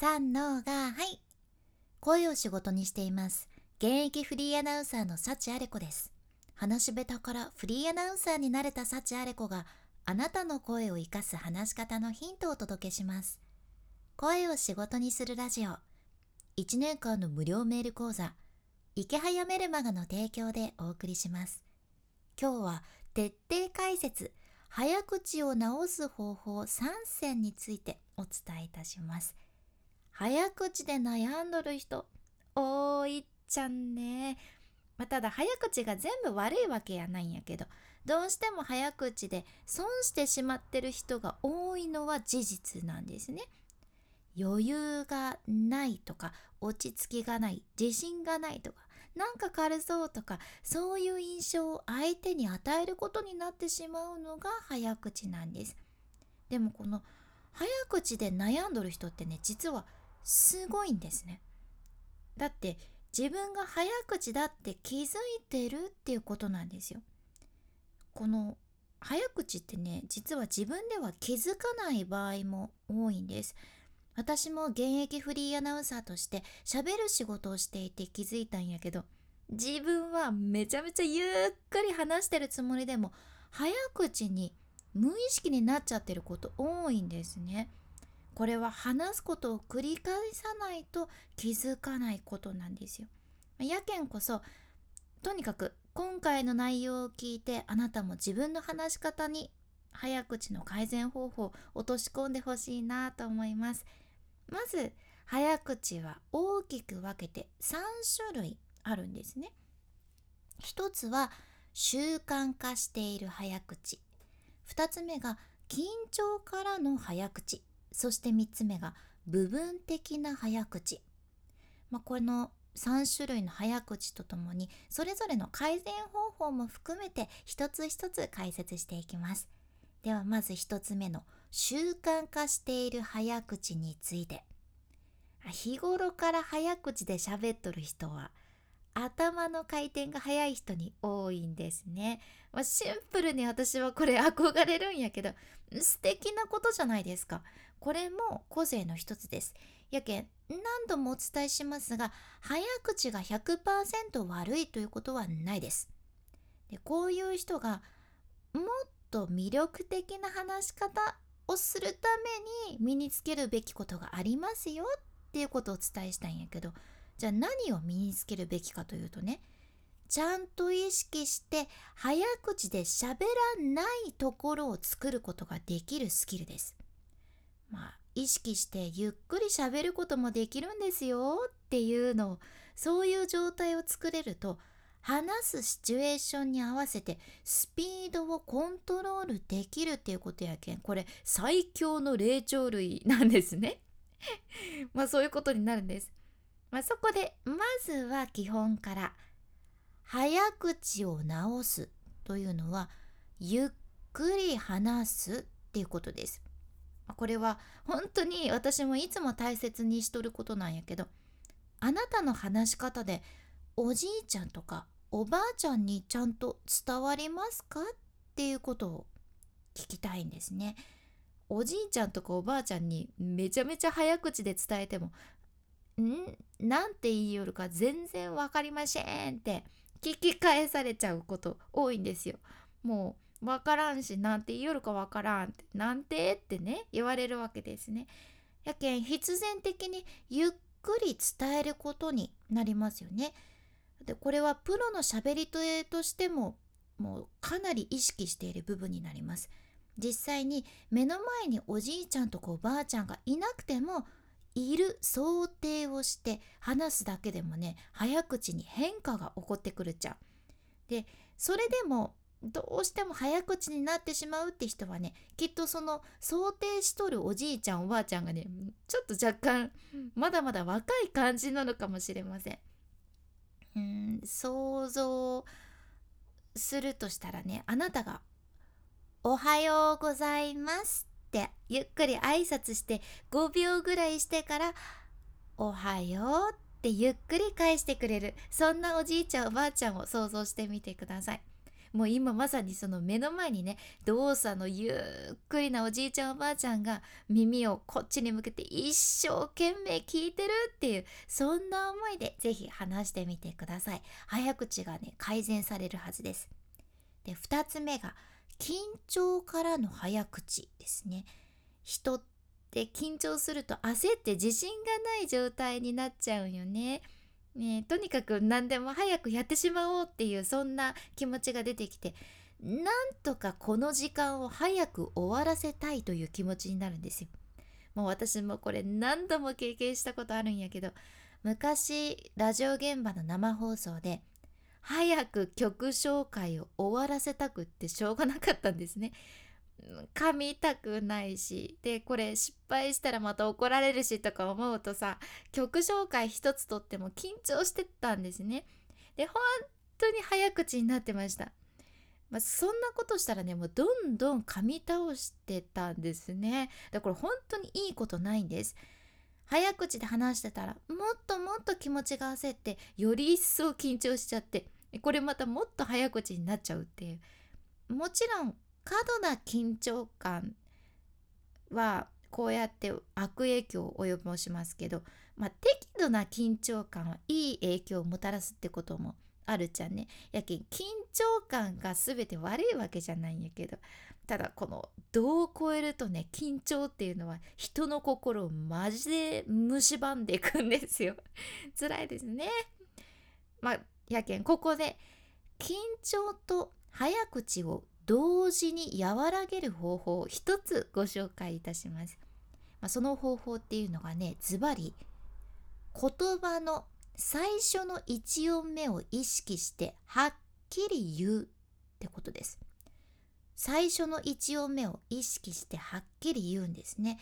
三のがはい。声を仕事にしています。現役フリーアナウンサーの幸あれ子です。話し下手からフリーアナウンサーになれた幸あれ子があなたの声を生かす話し方のヒントをお届けします。声を仕事にするラジオ。1年間の無料メール講座。池早メルマガの提供でお送りします。今日は徹底解説。早口を直す方法3選についてお伝えいたします。早口で悩んどる人多いっちゃんね、まあ、ただ早口が全部悪いわけやないんやけどどうしても早口で損してしまってる人が多いのは事実なんですね。余裕がないとか落ち着きがない自信がないとかなんか軽そうとかそういう印象を相手に与えることになってしまうのが早口なんです。でもこの早口で悩んどる人ってね実はすごいんですね。だって自分が早口だって気づいてるっていうことなんですよ。この早口ってね実は自分では気づかない場合も多いんです。私も現役フリーアナウンサーとして喋る仕事をしていて気づいたんやけど自分はめちゃめちゃゆっくり話してるつもりでも早口に無意識になっちゃってること多いんですね。これは話すことを繰り返さないと気づかないことなんですよ。やけんこそとにかく今回の内容を聞いてあなたも自分の話し方に早口の改善方法を落とし込んでほしいなと思います。まず早口は大きく分けて3種類あるんですね。一つは習慣化している早口2つ目が緊張からの早口そして3つ目が部分的な早口、まあ、この3種類の早口とともにそれぞれの改善方法も含めて一つ一つ解説していきます。ではまず1つ目の習慣化している早口について。日頃から早口で喋っとる人は頭の回転が速い人に多いんですね、まあ、シンプルに私はこれ憧れるんやけど素敵なことじゃないですか。これも個性の一つです。やけん何度もお伝えしますが早口が100%悪いということはないです。でこういう人がもっと魅力的な話し方をするために身につけるべきことがありますよっていうことをお伝えしたんやけどじゃあ何を身につけるべきかというとねちゃんと意識して早口で喋らないところを作ることができるスキルです。まあ意識してゆっくり喋ることもできるんですよっていうのをそういう状態を作れると話すシチュエーションに合わせてスピードをコントロールできるっていうことやけんこれ最強の霊長類なんですね まあそういうことになるんです、まあ、そこでまずは基本から早口を直すというのはゆっくり話すっていうことですこれは本当に私もいつも大切にしとることなんやけどあなたの話し方でおじいちゃんとかおばあちゃんにちゃんと伝わりますかっていうことを聞きたいんですね。おじいちゃんとかおばあちゃんにめちゃめちゃ早口で伝えても「ん？なんて言いよるか全然分かりません」って聞き返されちゃうこと多いんですよ。もう分からんしなんて言いよるか分からんってなんてってね言われるわけですね。やけん必然的にゆっくり伝えることになりますよね。でこれはプロのしゃべり手としてももうかなり意識している部分になります。実際に目の前におじいちゃんとおばあちゃんがいなくてもいる想定をして話すだけでもね早口に変化が起こってくるっちゃう。でそれでもどうしても早口になってしまうって人はねきっとその想定しとるおじいちゃんおばあちゃんがねちょっと若干まだまだ若い感じなのかもしれません。うん想像するとしたらねあなたが「おはようございます」ってゆっくり挨拶して5秒ぐらいしてから「おはよう」ってゆっくり返してくれる。そんなおじいちゃんおばあちゃんを想像してみてください。もう今まさにその目の前にね動作のゆっくりなおじいちゃんおばあちゃんが耳をこっちに向けて一生懸命聞いてるっていうそんな思いで是非話してみてください。早口がね改善されるはずです。で2つ目が緊張からの早口ですね人って緊張すると焦って自信がない状態になっちゃうよねね、とにかく何でも早くやってしまおうっていうそんな気持ちが出てきてなんとかこの時間を早く終わらせたいという気持ちになるんですよ。もう私もこれ何度も経験したことあるんやけど昔ラジオ現場の生放送で早く曲紹介を終わらせたくってしょうがなかったんですね。噛みたくないしでこれ失敗したらまた怒られるしとか思うとさ曲紹介一つとっても緊張してたんですね。で本当に早口になってました、まあ、そんなことしたらねもうどんどん噛み倒してたんですね。だから本当にいいことないんです。早口で話してたらもっともっと気持ちが焦ってより一層緊張しちゃってこれまたもっと早口になっちゃうっていうもちろん過度な緊張感はこうやって悪影響を及ぼしますけど、まあ、適度な緊張感はいい影響をもたらすってこともあるじゃんね。やけん緊張感が全て悪いわけじゃないんやけどただこの度を超えるとね緊張っていうのは人の心をマジで蝕んでいくんですよ。辛いですね。まあやけんここで緊張と早口を同時に和らげる方法を一つご紹介いたします。まあ、その方法っていうのがねズバリ言葉の最初の1音目を意識してはっきり言うってことです。最初の1音目を意識してはっきり言うんですね。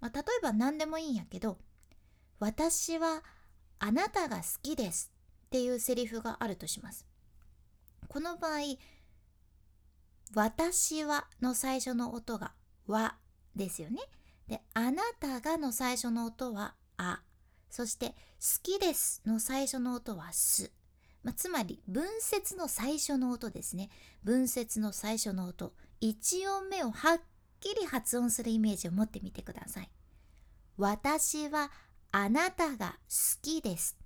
まあ、例えば何でもいいんやけど「私はあなたが好きです」っていうセリフがあるとします。この場合私はの最初の音がわですよね。で、あなたがの最初の音はあ。そして好きですの最初の音はす。まあ、つまり分節の最初の音ですね。分節の最初の音。1音目をはっきり発音するイメージを持ってみてください。私はあなたが好きです。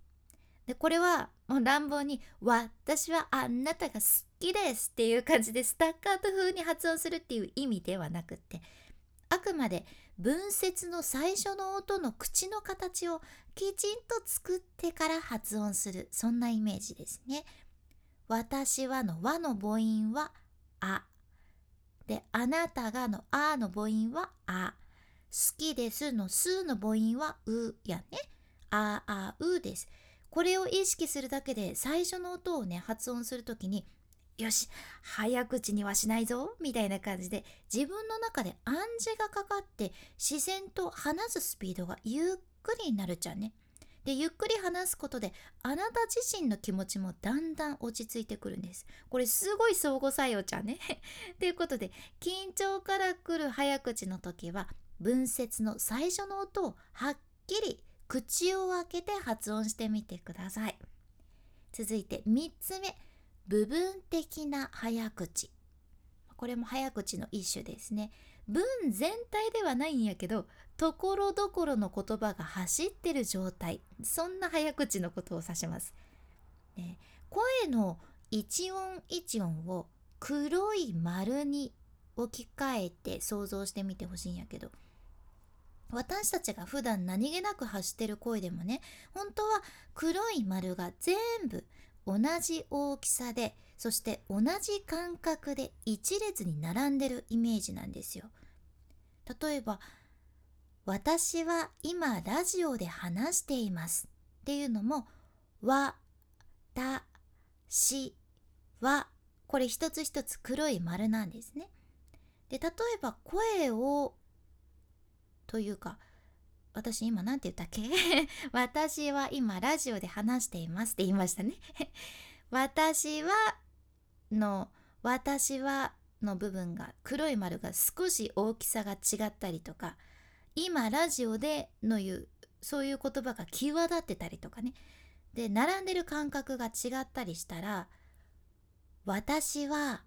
でこれはもう乱暴に「私はあなたが好きです」っていう感じでスタッカート風に発音するっていう意味ではなくってあくまで文節の最初の音の口の形をきちんと作ってから発音するそんなイメージですね。私はの和の母音はあ。で、あなたがのあの母音はあ。好きですのすの母音はうやね。ああうです。これを意識するだけで最初の音をね発音する時によし早口にはしないぞみたいな感じで自分の中で暗示がかかって自然と話すスピードがゆっくりになるじゃんね。でゆっくり話すことであなた自身の気持ちもだんだん落ち着いてくるんです。これすごい相互作用じゃんね。ということで緊張からくる早口の時は文節の最初の音をはっきり口を開けて発音してみてください続いて3つ目部分的な早口。これも早口の一種ですね。文全体ではないんやけどところどころの言葉が走ってる状態。そんな早口のことを指します、ね、声の一音一音を黒い丸に置き換えて想像してみてほしいんやけど私たちが普段何気なく発してる声でもね本当は黒い丸が全部同じ大きさでそして同じ間隔で一列に並んでるイメージなんですよ。例えば「私は今ラジオで話しています」っていうのも「わ」「た」「し」「わ」これ一つ一つ黒い丸なんですね。で例えば声をというか私今何て言ったっけ？私は今ラジオで話していますって言いましたね。私はの私はの部分が黒い丸が少し大きさが違ったりとか今ラジオでの言うそういう言葉が際立ってたりとかね。で並んでる感覚が違ったりしたら私は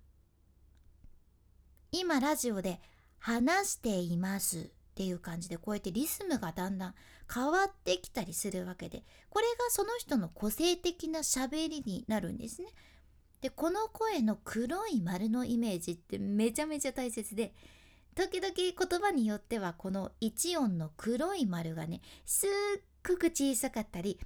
今ラジオで話しています。っていう感じでこうやってリズムがだんだん変わってきたりするわけでこれがその人の個性的な喋りになるんですね。でこの声の黒い丸のイメージってめちゃめちゃ大切で時々言葉によってはこの一音の黒い丸がねすっごく小さかったり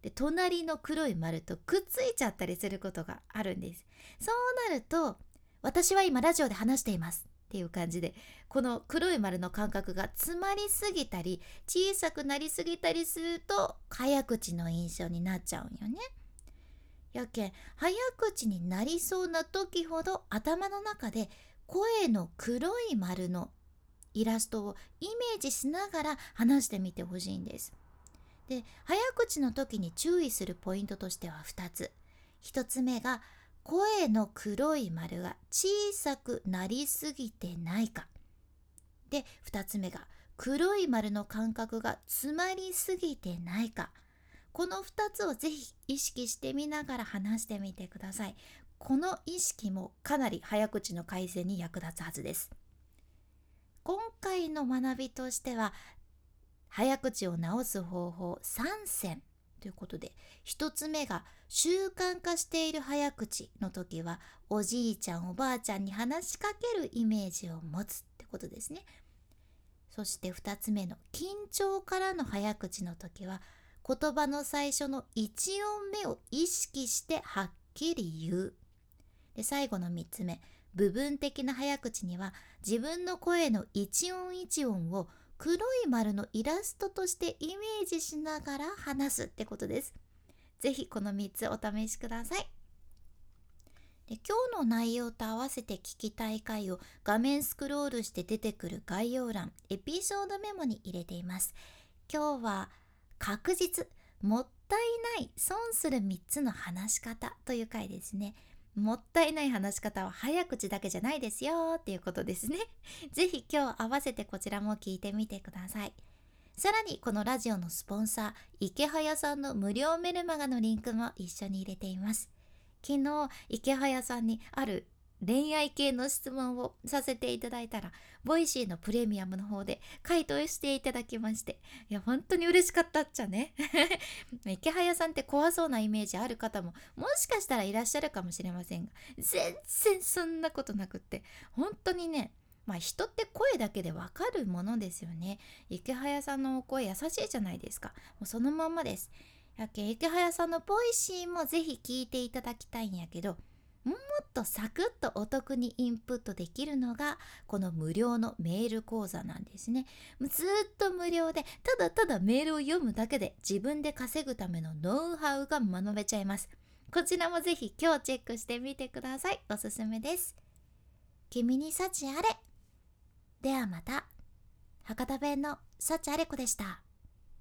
で隣の黒い丸とくっついちゃったりすることがあるんですそうなると私は今ラジオで話していますっていう感じでこの黒い丸の感覚が詰まりすぎたり小さくなりすぎたりすると早口の印象になっちゃうんよね。やけん早口になりそうな時ほど頭の中で声の黒い丸のイラストをイメージしながら話してみてほしいんです。で早口の時に注意するポイントとしては2つ。1つ目が声の黒い丸が小さくなりすぎてないか。で2つ目が黒い丸の間隔が詰まりすぎてないか。この2つをぜひ意識してみながら話してみてください。この意識もかなり早口の改善に役立つはずです。今回の学びとしては早口を直す方法3選ということで1つ目が習慣化している早口の時はおじいちゃんおばあちゃんに話しかけるイメージを持つってことですね。そして2つ目の緊張からの早口の時は言葉の最初の1音目を意識してはっきり言う。で最後の3つ目部分的な早口には自分の声の一音一音を黒い丸のイラストとしてイメージしながら話すってことです。ぜひこの3つお試しください。で今日の内容と合わせて聞きたい回を画面スクロールして出てくる概要欄エピソードメモに入れています。今日は確実もったいない損する3つの話し方という回ですね。もったいない話し方は早口だけじゃないですよっていうことですね。ぜひ今日合わせてこちらも聞いてみてください。さらにこのラジオのスポンサー、イケハヤさんの無料メルマガのリンクも一緒に入れています。昨日、イケハヤさんにある恋愛系の質問をさせていただいたら、 Voicy のプレミアムの方で回答していただきまして、いや、本当に嬉しかったっちゃね。イケハヤさんって怖そうなイメージある方も、もしかしたらいらっしゃるかもしれませんが、全然そんなことなくって、本当にね、まあ人って声だけでわかるものですよね。イケハヤさんのお声優しいじゃないですか。もうそのまんまです。やけイケハヤさんの Voicy もぜひ聞いていただきたいんやけど、もっとサクッとお得にインプットできるのがこの無料のメール講座なんですね。ずっと無料でただただメールを読むだけで自分で稼ぐためのノウハウが学べちゃいます。こちらもぜひ今日チェックしてみてください。おすすめです。君に幸あれ。ではまた。博多弁の幸あれ子でした。